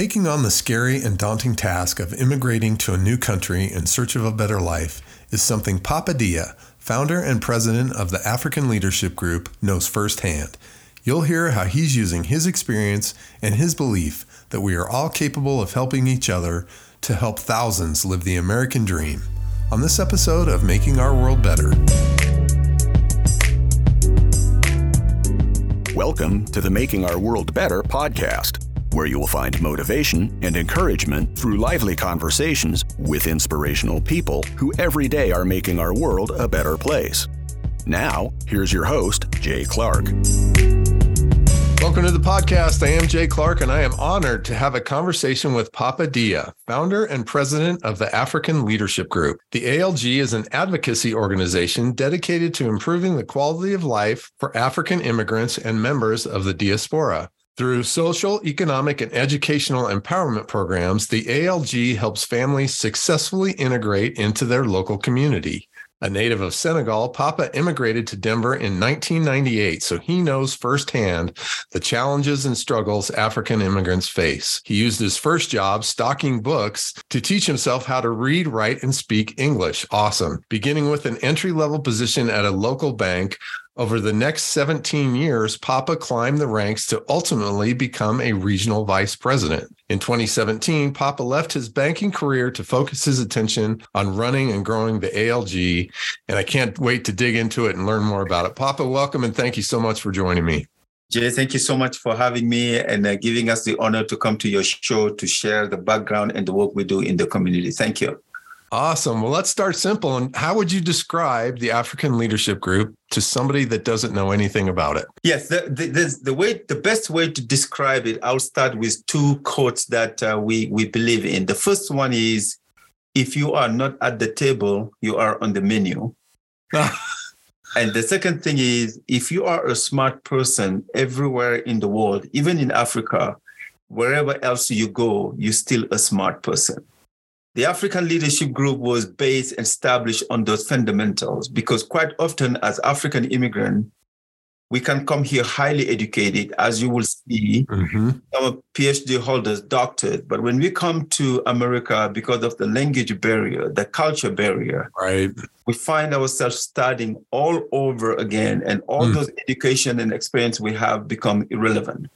Taking on the scary and daunting task of immigrating to a new country in search of a better life is something Papa Dia, founder and president of the African Leadership Group, knows firsthand. You'll hear how he's using his experience and his belief that we are all capable of helping each other to help thousands live the American dream. On this episode of Making Our World Better. Welcome to the Making Our World Better podcast, where you will find motivation and encouragement through lively conversations with inspirational people who every day are making our world a better place. Now, here's your host, Jay Clark. Welcome to the podcast. I am Jay Clark, and I am honored to have a conversation with Papa Dia, founder and president of the African Leadership Group. The ALG is an advocacy organization dedicated to improving the quality of life for African immigrants and members of the diaspora. Through social, economic, and educational empowerment programs, the ALG helps families successfully integrate into their local community. A native of Senegal, Papa immigrated to Denver in 1998, so he knows firsthand the challenges and struggles African immigrants face. He used his first job stocking books to teach himself how to read, write, and speak English. Awesome. Beginning with an entry level position at a local bank, over the next 17 years, Papa climbed the ranks to ultimately become a regional vice president. In 2017, Papa left his banking career to focus his attention on running and growing the ALG. And I can't wait to dig into it and learn more about it. Papa, welcome and thank you so much for joining me. Jay, thank you so much for having me and uh, giving us the honor to come to your show to share the background and the work we do in the community. Thank you. Awesome. Well, let's start simple. And how would you describe the African Leadership Group to somebody that doesn't know anything about it? Yes, the, the, the way the best way to describe it, I'll start with two quotes that uh, we we believe in. The first one is, "If you are not at the table, you are on the menu." and the second thing is, if you are a smart person everywhere in the world, even in Africa, wherever else you go, you're still a smart person. The African Leadership Group was based and established on those fundamentals because quite often as African immigrant, we can come here highly educated, as you will see, mm-hmm. some PhD holders, doctors. But when we come to America, because of the language barrier, the culture barrier, right, we find ourselves studying all over again, and all mm. those education and experience we have become irrelevant.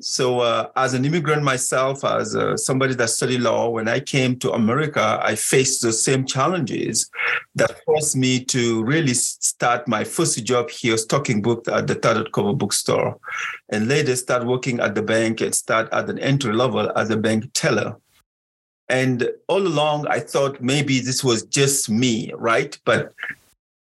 So, uh, as an immigrant myself, as uh, somebody that studied law, when I came to America, I faced the same challenges that forced me to really start my first job here, stocking books at the Tattered Cover bookstore, and later start working at the bank and start at an entry level as a bank teller. And all along, I thought maybe this was just me, right? But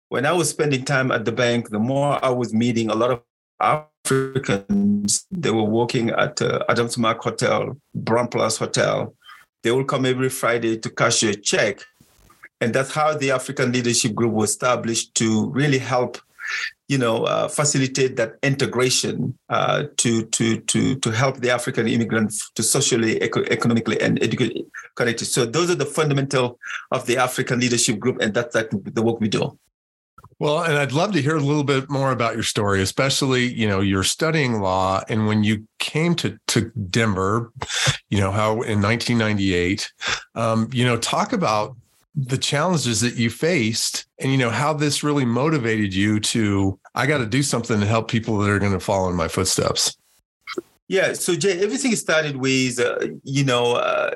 when I was spending time at the bank, the more I was meeting a lot of Africans, they were working at uh, Adams Mark Hotel, Brown Palace Hotel. They will come every Friday to cash a check. And that's how the African Leadership Group was established to really help, you know, uh, facilitate that integration uh, to, to, to, to help the African immigrants to socially, eco- economically, and educated connected. So those are the fundamental of the African Leadership Group, and that's like the work we do. Well, and I'd love to hear a little bit more about your story, especially, you know, you're studying law and when you came to to Denver, you know, how in 1998, um, you know, talk about the challenges that you faced and you know how this really motivated you to I got to do something to help people that are going to follow in my footsteps. Yeah, so Jay, everything started with uh, you know uh,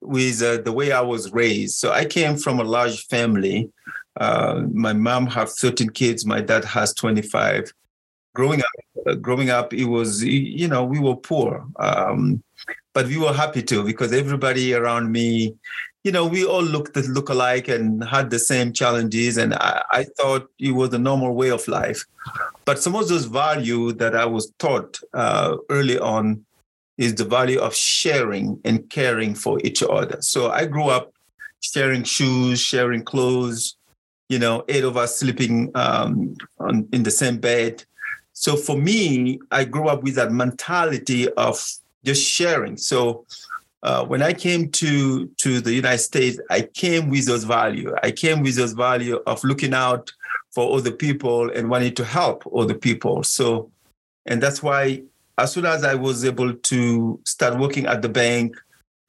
with uh, the way I was raised. So I came from a large family uh, my mom have 13 kids. My dad has 25. Growing up, uh, growing up, it was you know we were poor, um, but we were happy too because everybody around me, you know, we all looked look alike and had the same challenges, and I, I thought it was a normal way of life. But some of those values that I was taught uh, early on is the value of sharing and caring for each other. So I grew up sharing shoes, sharing clothes, you know, eight of us sleeping um, on, in the same bed. So for me, I grew up with that mentality of just sharing. So uh, when I came to to the United States, I came with those value. I came with those value of looking out for other people and wanting to help other people. So, and that's why as soon as I was able to start working at the bank,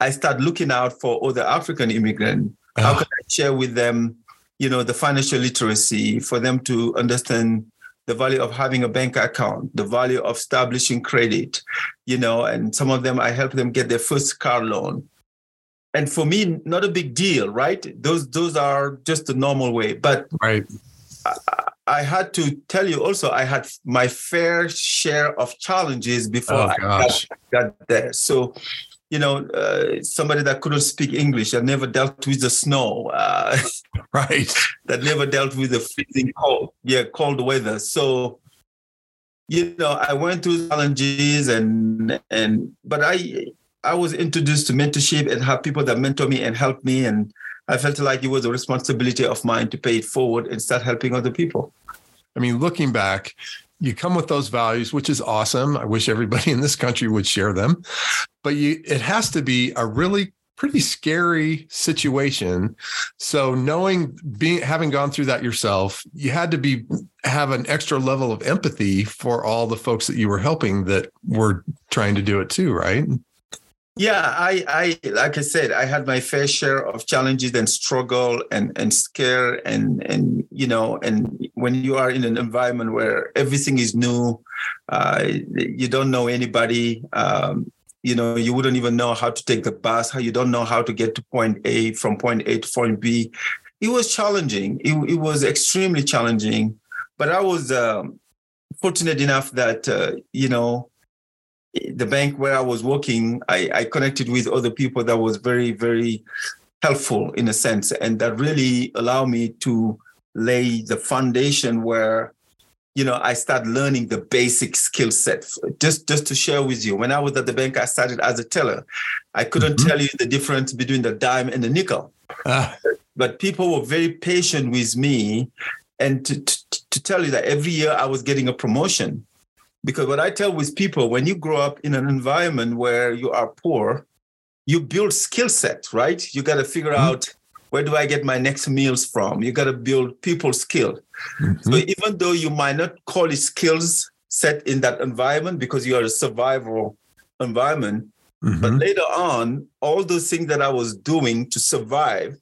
I started looking out for other African immigrants. Oh. How can I share with them, you know, the financial literacy for them to understand the value of having a bank account, the value of establishing credit, you know, and some of them I help them get their first car loan. And for me, not a big deal, right? Those those are just the normal way. But right. I, I had to tell you also, I had my fair share of challenges before oh, I got, got, there. So you know, uh, somebody that couldn't speak English, that never dealt with the snow, uh, right? that never dealt with the freezing cold, yeah, cold weather. So, you know, I went through challenges, and and but I I was introduced to mentorship and have people that mentor me and help me, and I felt like it was a responsibility of mine to pay it forward and start helping other people. I mean, looking back, you come with those values, which is awesome. I wish everybody in this country would share them. But you it has to be a really pretty scary situation. So knowing being having gone through that yourself, you had to be have an extra level of empathy for all the folks that you were helping that were trying to do it too, right? Yeah, I, I, like I said, I had my fair share of challenges and struggle and and scare and and you know, and when you are in an environment where everything is new, uh, you don't know anybody. Um, you know, you wouldn't even know how to take the bus. How you don't know how to get to point A from point A to point B. It was challenging. It, it was extremely challenging, but I was um, fortunate enough that uh, you know the bank where I was working, I, I connected with other people that was very, very helpful in a sense, and that really allowed me to lay the foundation where you know i start learning the basic skill set. Just just to share with you when i was at the bank i started as a teller. I couldn't mm-hmm. tell you the difference between the dime and the nickel. Uh. but people were very patient with me. And to, to, to tell you that every year i was getting a promotion because what I tell with people, when you grow up in an environment where you are poor, you build skill set, right? You got to figure mm-hmm. out where do I get my next meals from? You got to build people skill. Mm-hmm. So even though you might not call it skills set in that environment because you are a survival environment, mm-hmm. but later on, all those things that I was doing to survive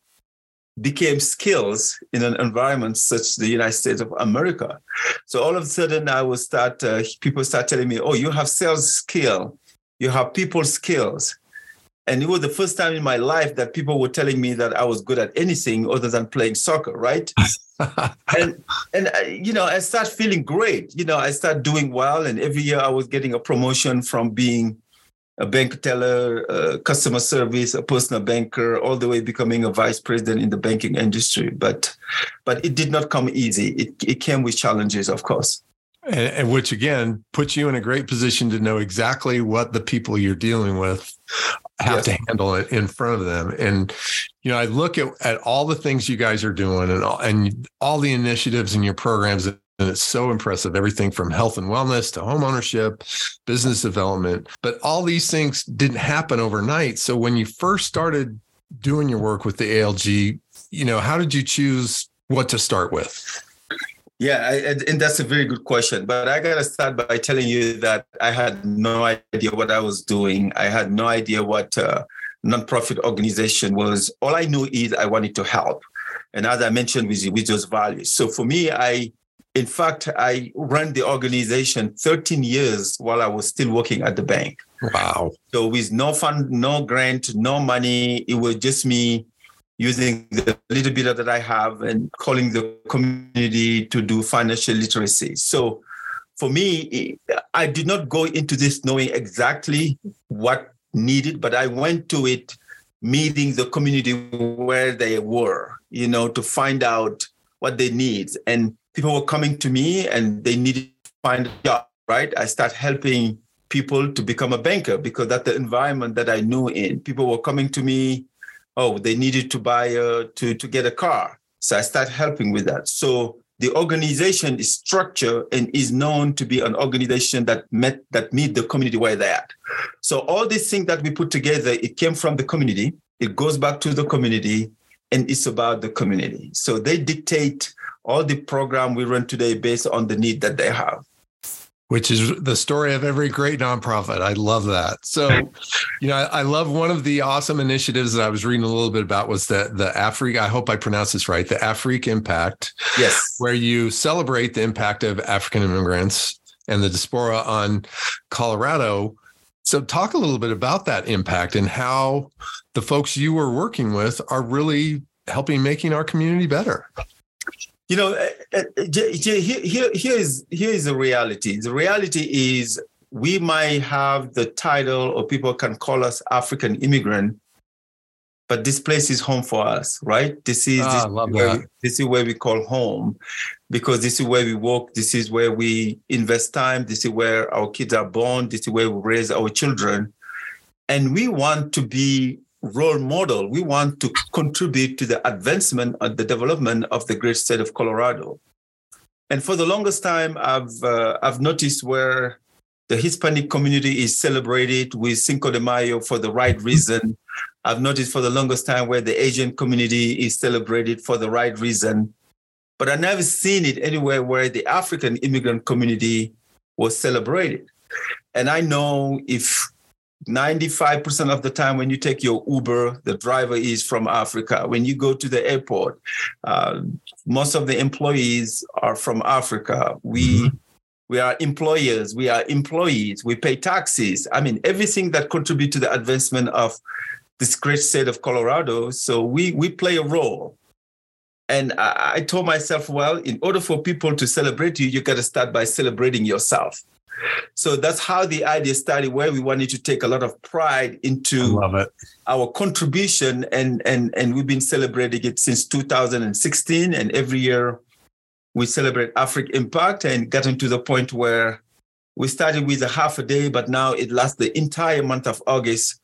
became skills in an environment such as the United States of America. So all of a sudden, I would start. Uh, people start telling me, "Oh, you have sales skill, you have people skills," and it was the first time in my life that people were telling me that I was good at anything other than playing soccer. Right? and and uh, you know, I start feeling great. You know, I start doing well, and every year I was getting a promotion from being a bank teller, a customer service, a personal banker, all the way becoming a vice president in the banking industry. But but it did not come easy. It it came with challenges, of course. And, and which again puts you in a great position to know exactly what the people you're dealing with have yes. to handle it in front of them. And you know, I look at, at all the things you guys are doing and all, and all the initiatives and your programs and it's so impressive. Everything from health and wellness to home ownership, business development. But all these things didn't happen overnight. So when you first started doing your work with the ALG, you know, how did you choose what to start with? Yeah, I, and that's a very good question. But I got to start by telling you that I had no idea what I was doing. I had no idea what uh, nonprofit organization was. All I knew is I wanted to help. And as I mentioned with with those values. So for me, I in fact, I ran the organization 13 years while I was still working at the bank. Wow. So with no fund, no grant, no money, it was just me using the little bit that I have and calling the community to do financial literacy. So for me, I did not go into this knowing exactly what needed, but I went to it meeting the community where they were, you know, to find out what they need. And people were coming to me and they needed to find a job, right? I start helping people to become a banker because that's the environment that I knew in. People were coming to me, oh, they needed to buy a to to get a car. So I start helping with that. So the organization is structured and is known to be an organization that met that meet the community where they're at. So all these things that we put together, it came from the community. It goes back to the community and it's about the community. So they dictate all the program we run today based on the need that they have. which is the story of every great nonprofit. I love that. So, you know, I, I, love one of the awesome initiatives that I was reading a little bit about was the the Afrique. I hope I pronounce this right. The Afrique Impact. Yes, where you celebrate the impact of African immigrants and the diaspora on Colorado. So, talk a little bit about that impact and how the folks you were working with are really helping making our community better. You know, uh, uh, here, here, here is here is the reality. The reality is we might have the title, or people can call us African immigrant, but this place is home for us, right? This is, ah, this, where we, this is where we call home because this is where we work. This is where we invest time. This is where our kids are born. This is where we raise our children. And we want to be role model. We want to contribute to the advancement and the development of the great state of Colorado. And for the longest time, I've uh, I've noticed where the Hispanic community is celebrated with Cinco de Mayo for the right reason. I've noticed for the longest time where the Asian community is celebrated for the right reason. But I've never seen it anywhere where the African immigrant community was celebrated. And I know if 95% of the time when you take your Uber, the driver is from Africa. When you go to the airport, uh, most of the employees are from Africa. We mm-hmm. we are employers, we are employees, we pay taxes. I mean, everything that contributes to the advancement of this great state of Colorado. So we we play a role. And I, I told myself, well, in order for people to celebrate you, you got to start by celebrating yourself. So that's how the idea started, where we wanted to take a lot of pride into our contribution, and and and we've been celebrating it since 2016, and every year we celebrate Africa Impact, and gotten to the point where we started with a half a day, but now it lasts the entire month of August.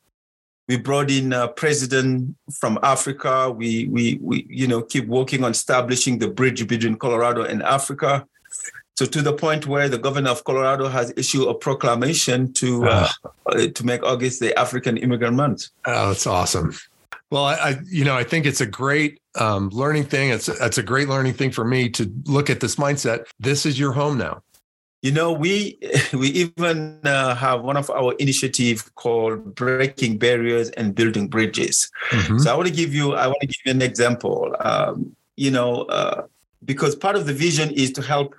We brought in a president from Africa. We we we you know keep working on establishing the bridge between Colorado and Africa so to the point where the governor of Colorado has issued a proclamation to uh, uh, to make August the African Immigrant Month. Oh, that's awesome. Well, I, I, you know I think it's a great um, learning thing. It's it's a great learning thing for me to look at this mindset. This is your home now. You know, we we even uh, have one of our initiative called breaking barriers and building bridges. Mm-hmm. So I want to give you I want to give you an example. Um, you know, uh, because part of the vision is to help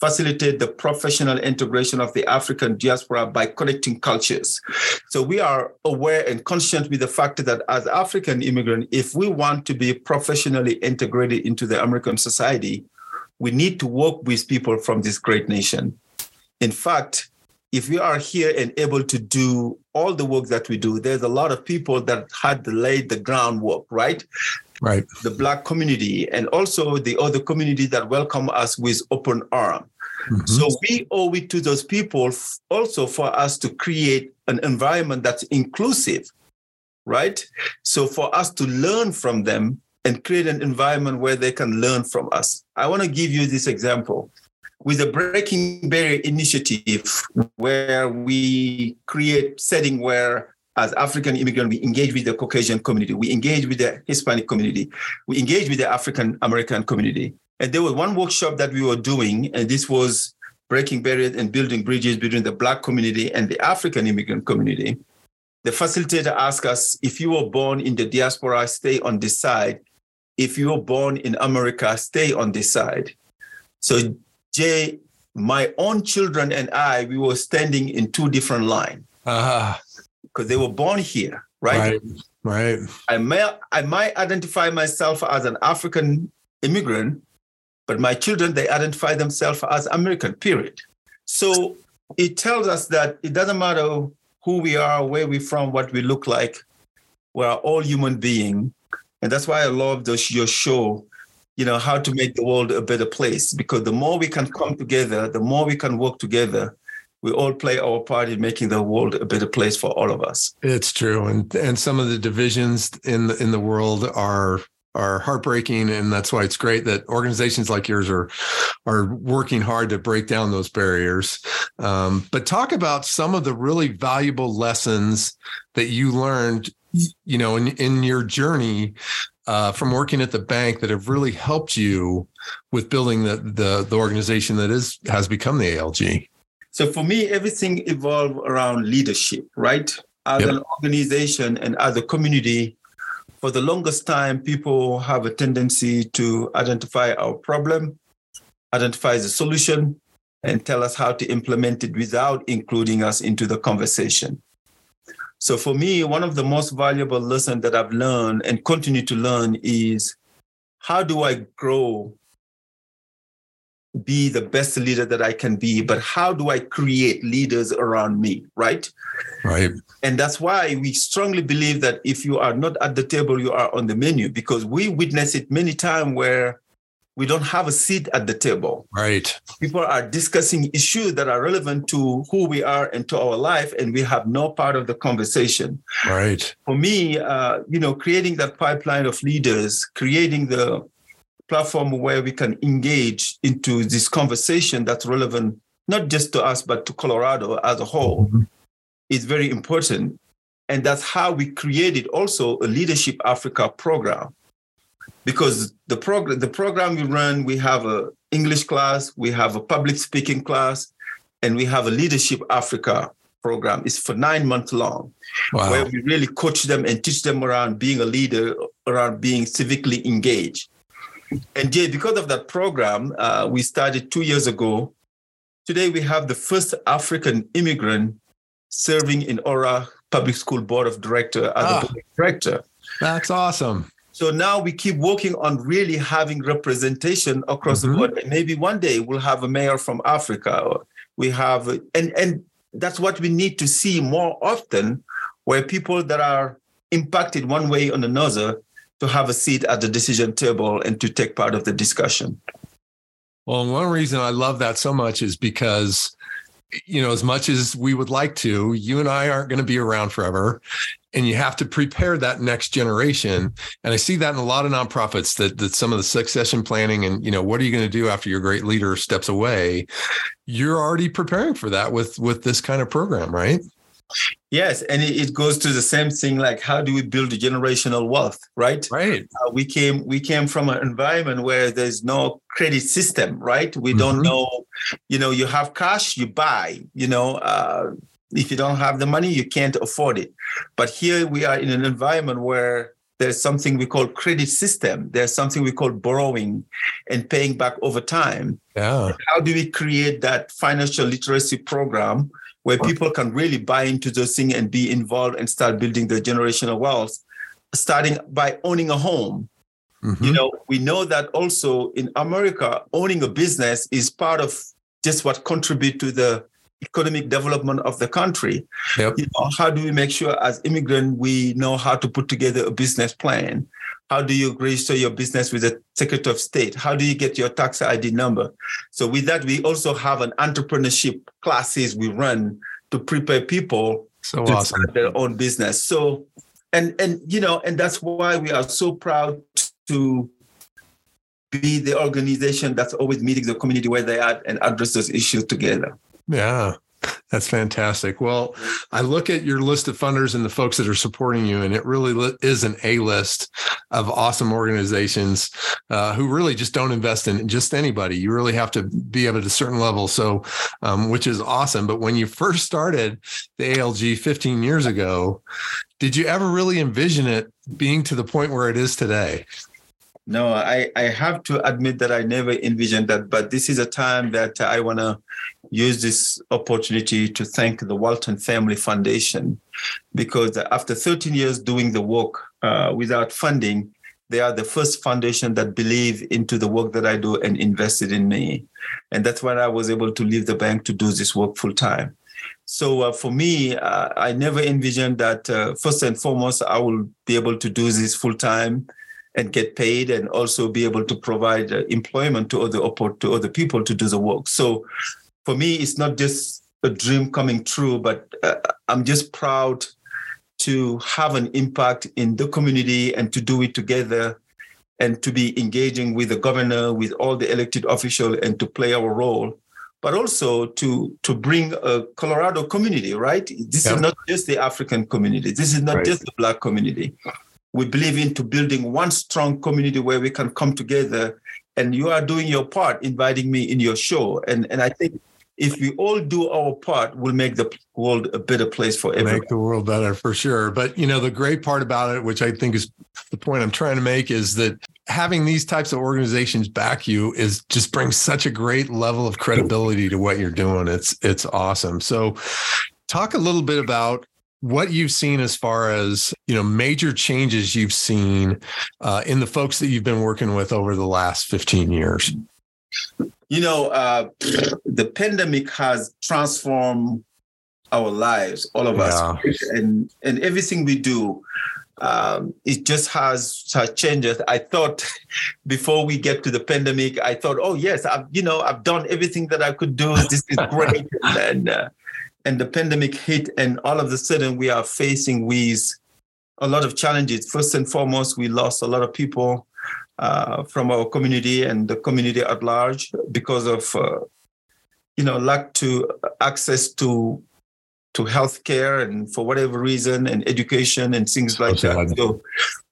facilitate the professional integration of the African diaspora by connecting cultures. So we are aware and conscious with the fact that as African immigrants, if we want to be professionally integrated into the American society, we need to work with people from this great nation. In fact, if we are here and able to do all the work that we do, there's a lot of people that had laid the groundwork, right? Right. The black community and also the other community that welcome us with open arm. Mm-hmm. so we owe it to those people also for us to create an environment that's inclusive right? So for us to learn from them and create an environment where they can learn from us. I want to give you this example. With the breaking barrier initiative where we create setting where as African immigrant, we engage with the Caucasian community, we engage with the Hispanic community, we engage with the African American community. And there was one workshop that we were doing, and this was breaking barriers and building bridges between the Black community and the African immigrant community. The facilitator asked us if you were born in the diaspora, stay on this side. If you were born in America, stay on this side. So, Jay, my own children and I, we were standing in two different lines. Uh-huh because they were born here, right? Right. Right. I may I might identify myself as an African immigrant, but my children they identify themselves as American. Period. So it tells us that it doesn't matter who we are, where we're from, what we look like. We're all human beings, and that's why I love this, your show. You know how to make the world a better place because the more we can come together, the more we can work together, we all play our part in making the world a better place for all of us. It's true, and and some of the divisions in the, in the world are are heartbreaking, and that's why it's great that organizations like yours are are working hard to break down those barriers. Um, but talk about some of the really valuable lessons that you learned, you know, in in your journey uh, from working at the bank that have really helped you with building the the, the organization that is has become the ALG. So for me, everything evolved around leadership, right? As yep. an organization and as a community, for the longest time, people have a tendency to identify our problem, identify the solution, and tell us how to implement it without including us into the conversation. So for me, one of the most valuable lessons that I've learned and continue to learn is how do I grow, be the best leader that I can be, but how do I create leaders around me, right? Right. And that's why we strongly believe that if you are not at the table, you are on the menu because we witness it many times where we don't have a seat at the table. Right. People are discussing issues that are relevant to who we are and to our life, and we have no part of the conversation. Right. For me, uh, you know, creating that pipeline of leaders, creating the platform where we can engage into this conversation that's relevant not just to us but to Colorado as a whole mm-hmm. is very important. And that's how we created also a Leadership Africa program because the program the program we run we have a english class we have a public speaking class and we have a leadership africa program it's for nine months long wow. where we really coach them and teach them around being a leader around being civically engaged and Jay, because of that program uh, we started two years ago today we have the first african immigrant serving in Aurora public school board of director as ah, a director that's awesome so now we keep working on really having representation across mm-hmm. the board. Maybe one day we'll have a mayor from Africa. Or we have, and and that's what we need to see more often, where people that are impacted one way or another to have a seat at the decision table and to take part of the discussion. Well, one reason I love that so much is because you know, as much as we would like to, you and I aren't going to be around forever and you have to prepare that next generation. And i see that in a lot of nonprofits that that some of the succession planning and you know what are you going to do after your great leader steps away? You're already preparing for that with with this kind of program right Yes, and it, goes to the same thing. Like, how do we build generational wealth? Right. Right. Uh, we came we came from an environment where there's no credit system. Right. We mm-hmm. don't know. You know, you have cash, you buy. You know, uh, if you don't have the money, you can't afford it. But here we are in an environment where there's something we call credit system. There's something we call borrowing and paying back over time. Yeah. How do we create that financial literacy program where people can really buy into those things and be involved and start building their generational wealth, starting by owning a home? Mm-hmm. You know, we know that also in America, owning a business is part of just what contribute to the economic development of the country. Yep. You know, how do we make sure as immigrant we know how to put together a business plan? How do you register your business with the Secretary of State? How do you get your tax ID number? So with that, we also have an entrepreneurship classes we run to prepare people so to awesome. start their own business. So and and you know, and that's why we are so proud to be the organization that's always meeting the community where they are and address those issues together. Yeah. That's fantastic. Well, I look at your list of funders and the folks that are supporting you, and it really is an A list of awesome organizations uh, who really just don't invest in just anybody. You really have to be at a certain level. So, um, which is awesome. But when you first started the ALG 15 years ago, did you ever really envision it being to the point where it is today? No, I, I have to admit that I never envisioned that, but this is a time that I want to use this opportunity to thank the Walton Family Foundation because after 13 years doing the work uh, without funding, they are the first foundation that believe into the work that I do and invested in me. And that's when I was able to leave the bank to do this work full time. So uh, for me, uh, I never envisioned that uh, first and foremost, I will be able to do this full time and get paid and also be able to provide uh, employment to other to other people to do the work. So for me, it's not just a dream coming true, but uh, I'm just proud to have an impact in the community and to do it together and to be engaging with the governor, with all the elected officials, and to play our role, but also to to bring a Colorado community. Right? This yeah. is not just the African community. This is not right. just the Black community we believe into building one strong community where we can come together and you are doing your part inviting me in your show and and i think if we all do our part, we'll make the world a better place for everyone. Make the world better for sure. But you know, the great part about it, which I think is the point I'm trying to make, is that having these types of organizations back you is just brings such a great level of credibility to what you're doing. It's it's awesome. So talk a little bit about what you've seen as far as you know major changes you've seen uh, in the folks that you've been working with over the last 15 years you know uh, the pandemic has transformed our lives all of yeah. us and and everything we do um, it just has, has changed. I thought before we get to the pandemic, I thought, oh yes, I've you know I've done everything that I could do. This is great, and uh, and the pandemic hit, and all of a sudden we are facing with a lot of challenges. First and foremost, we lost a lot of people uh, from our community and the community at large because of uh, you know lack to access to to healthcare and for whatever reason and education and things like that. So,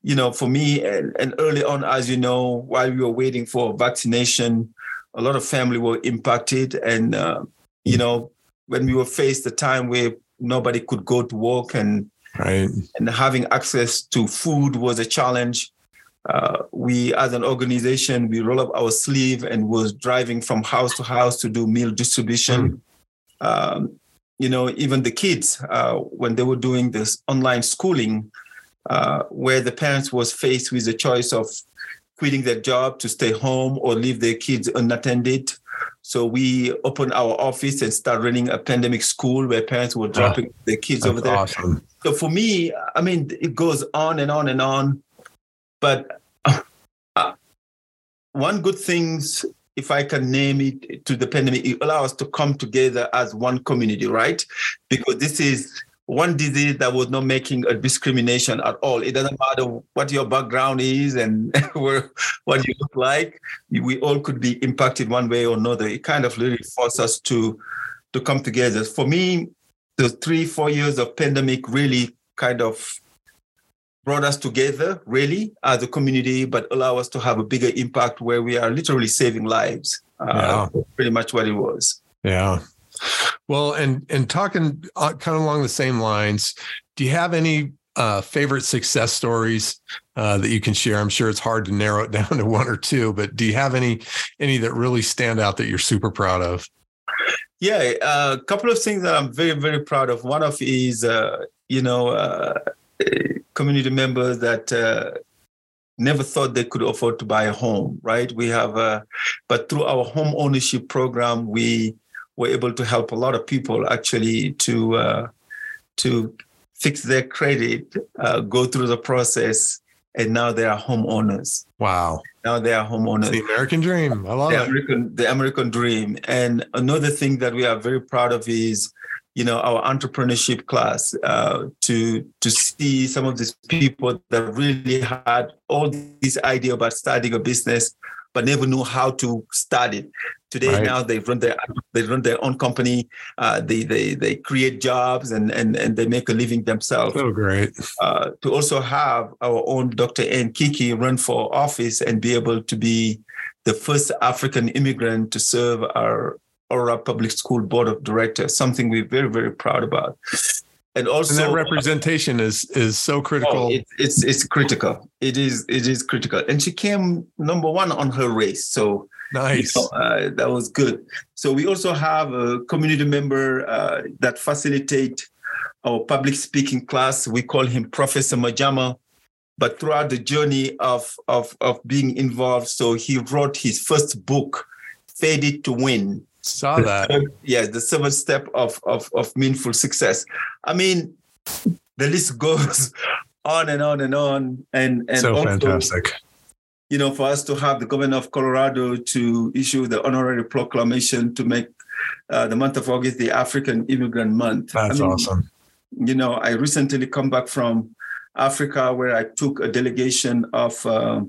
you know, for me and, and early on, as you know, while we were waiting for vaccination, a lot of family were impacted and uh, you know when we were faced the time where nobody could go to work and right. and having access to food was a challenge. Uh, we, as an organization, we roll up our sleeve and was driving from house to house to do meal distribution. Mm. Um, you know, even the kids uh, when they were doing this online schooling, uh, where the parents was faced with the choice of quitting their job to stay home or leave their kids unattended so we opened our office and start running a pandemic school where parents were dropping yeah, their kids over there. Awesome. So for me, I mean, it goes on and on and on. But uh, one good things, if I can name it to the pandemic, it allows us to come together as one community, right? Because this is one disease that was not making a discrimination at all. It doesn't matter what your background is and what you look like. We all could be impacted one way or another. It kind of really forced us to to come together. For me, the three four years of pandemic really kind of brought us together, really as a community, but allow us to have a bigger impact where we are literally saving lives. Uh. Pretty much what it was. Yeah. Well, and and talking uh, kind of along the same lines, do you have any uh, favorite success stories uh, that you can share? I'm sure it's hard to narrow it down to one or two, but do you have any any that really stand out that you're super proud of? Yeah, uh, a couple of things that I'm very very proud of. One of is uh, you know uh, community members that never thought they could afford to buy a home. Right? We have, but through our home ownership program, we were able to help a lot of people actually to uh, to fix their credit, uh, go through the process, and now they are homeowners. Wow! Now they are homeowners. the American dream. I love the it. American, the American dream. And another thing that we are very proud of is, you know, our entrepreneurship class. Uh, to to see some of these people that really had all this idea about starting a business, but never knew how to start it. Today right. now they run their they run their own company. Uh, they they they create jobs and and and they make a living themselves. Oh, great! Uh, to also have our own Dr. Anne Keke run for office and be able to be the first African immigrant to serve our Aurora Public School Board of Directors, something we're very, very proud about and also and that representation is is so critical. Oh, it, it's it's critical. It is it is critical, and she came number one on her race. So nice. You know, uh, that was good. So we also have a community member uh, that facilitate our public speaking class. We call him Professor Majama. But throughout the journey of, of, of being involved, so he wrote his first book, Faded to Win Saw that. yeah, the seventh step of, of, of meaningful success. I mean, the list goes on and on and on. And, and so also, fantastic. You know, for us to have the governor of Colorado to issue the honorary proclamation to make uh, the month of August the African Immigrant Month. That's I mean, awesome. You know, I recently come back from Africa where I took a delegation of uh,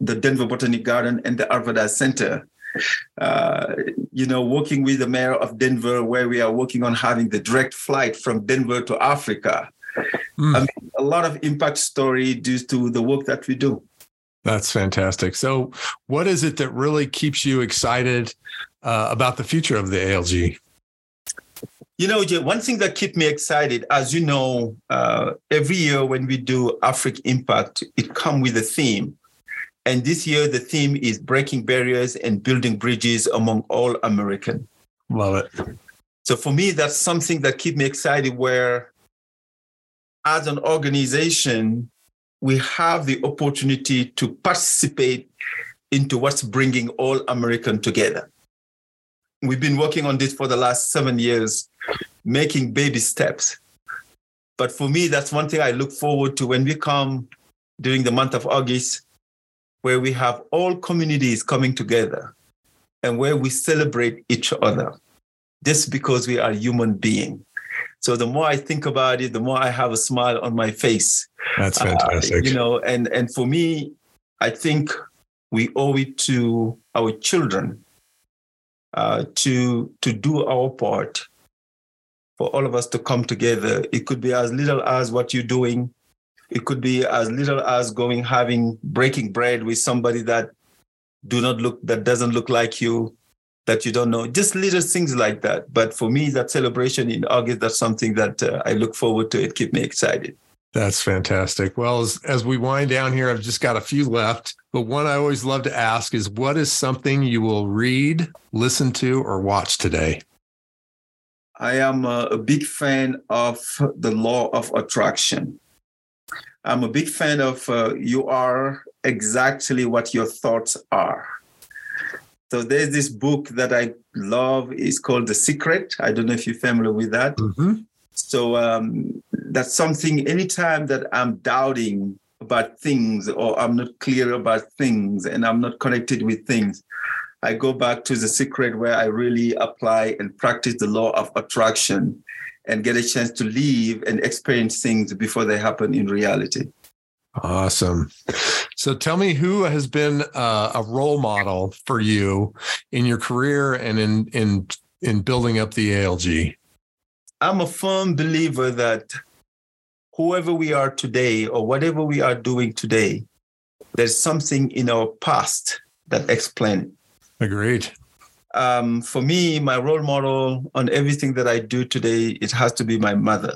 the Denver Botanic Garden and the Arvada Center uh, you know, working with the mayor of Denver, where we are working on having the direct flight from Denver to Africa. Mm. I mean, a lot of impact story due to the work that we do. That's fantastic. So, what is it that really keeps you excited uh, about the future of the ALG? You know, one thing that keeps me excited, as you know, uh, every year when we do Africa Impact, it comes with a theme. And this year, the theme is breaking barriers and building bridges among all Americans. Love it. So for me, that's something that keeps me excited. Where, as an organization, we have the opportunity to participate into what's bringing all American together. We've been working on this for the last seven years, making baby steps. But for me, that's one thing I look forward to when we come during the month of August, where we have all communities coming together and where we celebrate each other just because we are human beings. So the more I think about it, the more I have a smile on my face. That's fantastic. Uh, you know, and and for me, I think we owe it to our children uh, to to do our part for all of us to come together. It could be as little as what you're doing. It could be as little as going having breaking bread with somebody that do not look that doesn't look like you that you don't know, just little things like that. But for me, that celebration in August, that's something that uh, I look forward to. It keep me excited. That's fantastic. Well, as, as we wind down here, I've just got a few left. But one I always love to ask is what is something you will read, listen to, or watch today? I am a, a big fan of the law of attraction. I'm a big fan of uh, you are exactly what your thoughts are. So there's this book that I love. It's called The Secret. I don't know if you're familiar with that. Mm-hmm. So um, that's something. Anytime that I'm doubting about things or I'm not clear about things and I'm not connected with things, I go back to The Secret where I really apply and practice the law of attraction and get a chance to live and experience things before they happen in reality. Awesome. So tell me who has been uh, a role model for you in your career and in in in building up the ALG. I'm a firm believer that whoever we are today or whatever we are doing today, there's something in our past that explains it. Agreed. Um, for me, my role model on everything that I do today, it has to be my mother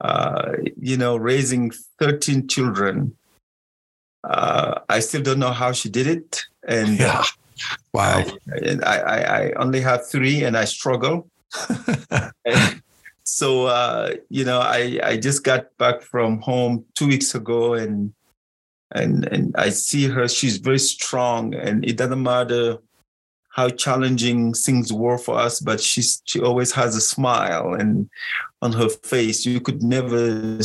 uh, you know, raising 13 children. Uh, I still don't know how she did it. And yeah. wow. I, I, I only have three and I struggle. so, uh, you know, I, I just got back from home two weeks ago and and and I see her, she's very strong and it doesn't matter how challenging things were for us, but she's she always has a smile and on her face. You could never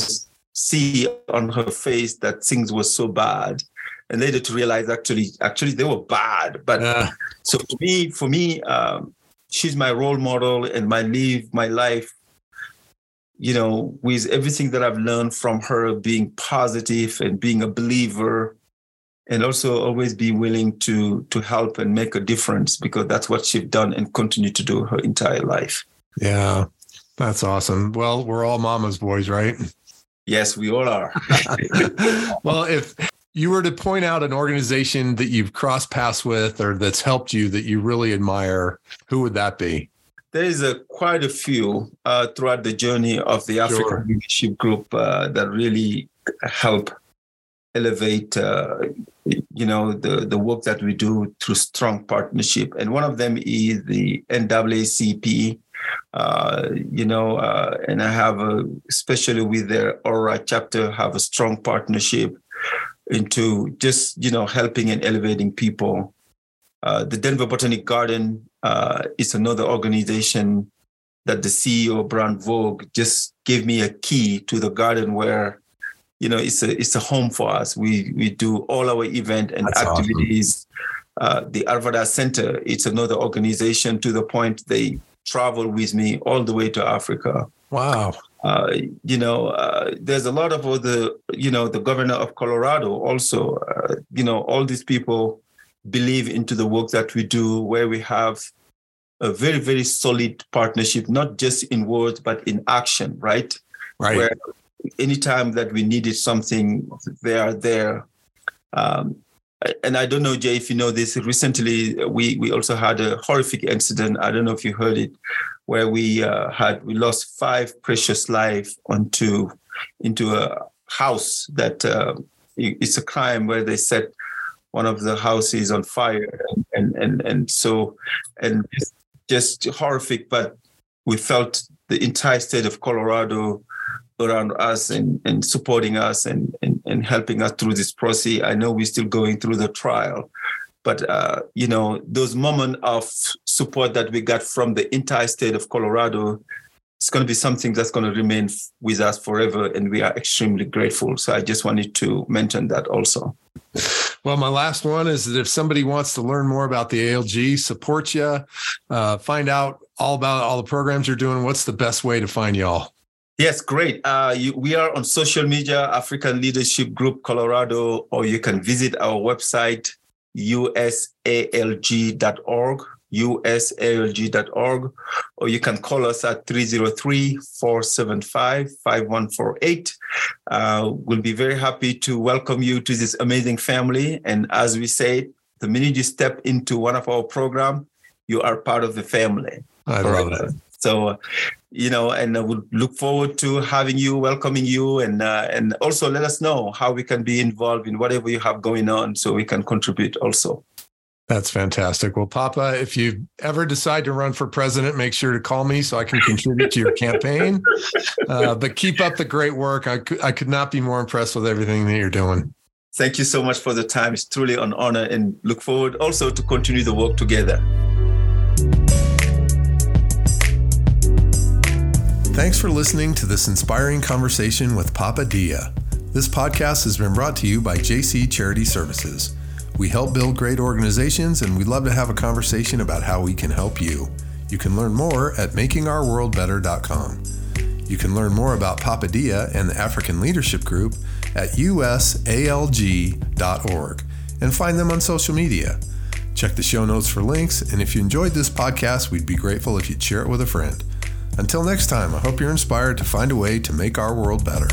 see on her face that things were so bad. And later to realize actually, actually they were bad. But uh. so for me, for me, um, she's my role model and my live my life you know, with everything that I've learned from her being positive and being a believer and also always be willing to to help and make a difference because that's what she's done and continue to do her entire life. Yeah. That's awesome. Well, we're all mama's boys, right? Yes, we all are. well, if you were to point out an organization that you've crossed paths with or that's helped you that you really admire, who would that be? There is a, quite a few uh, throughout the journey of the African sure. Leadership Group uh, that really help elevate uh, you know the the work that we do through strong partnership and one of them is the NAACP uh, you know uh, and I have a especially with their Aurora chapter have a strong partnership into just you know helping and elevating people uh, the Denver Botanic Garden uh, is another organization that the CEO Brian Vogt just gave me a key to the garden where you know it's a it's a home for us. We we do all our event and That's activities. Awesome. Uh, the Arvada Center, it's another organization to the point they travel with me all the way to Africa. Wow. Uh, you know, uh, there's a lot of other, you know, the governor of Colorado also, uh, you know, all these people believe into the work that we do where we have a very, very solid partnership, not just in words, but in action, right? Right. Where anytime that we needed something, they are there. Um, and I don't know, Jay, if you know this. Recently, we we also had a horrific incident. I don't know if you heard it, where we uh, had we lost five precious lives onto into a house that uh, it's a crime where they set one of the houses on fire and and, and so and just horrific. But we felt the entire state of Colorado around us and, and supporting us and, and, and helping us through this process. I know we're still going through the trial, but uh, you know those moments of support that we got from the entire state of Colorado it's going to be something that's going to remain with us forever and we are extremely grateful. So i just wanted to mention that also. Well my last one is that if somebody wants to learn more about the alg support you uh, find out all about all the programs you're doing what's the best way to find y'all Yes, great. Uh, you, we are on social media, African Leadership Group Colorado, or you can visit our website, usalg.org, usalg.org, or you can call us at 303-475-5148. Uh, we'll be very happy to welcome you to this amazing family. And as we say, the minute you step into one of our program, you are part of the family. I love it. So you know, and I would look forward to having you, welcoming you, and uh, and also let us know how we can be involved in whatever you have going on, so we can contribute also. That's fantastic. Well, Papa, if you ever decide to run for president, make sure to call me so I can contribute to your campaign. Uh, but keep up the great work. I could, I could not be more impressed with everything that you're doing. Thank you so much for the time. It's truly an honor and look forward also to continue the work together. Thanks for listening to this inspiring conversation with Papa Dia. This podcast has been brought to you by JC Charity Services. We help build great organizations and we'd love to have a conversation about how we can help you. You can learn more at makingourworldbetter.com. You can learn more about Papa Dia and the African Leadership Group at usalg.org and find them on social media. Check the show notes for links, and if you enjoyed this podcast, we'd be grateful if you'd share it with a friend. Until next time, I hope you're inspired to find a way to make our world better.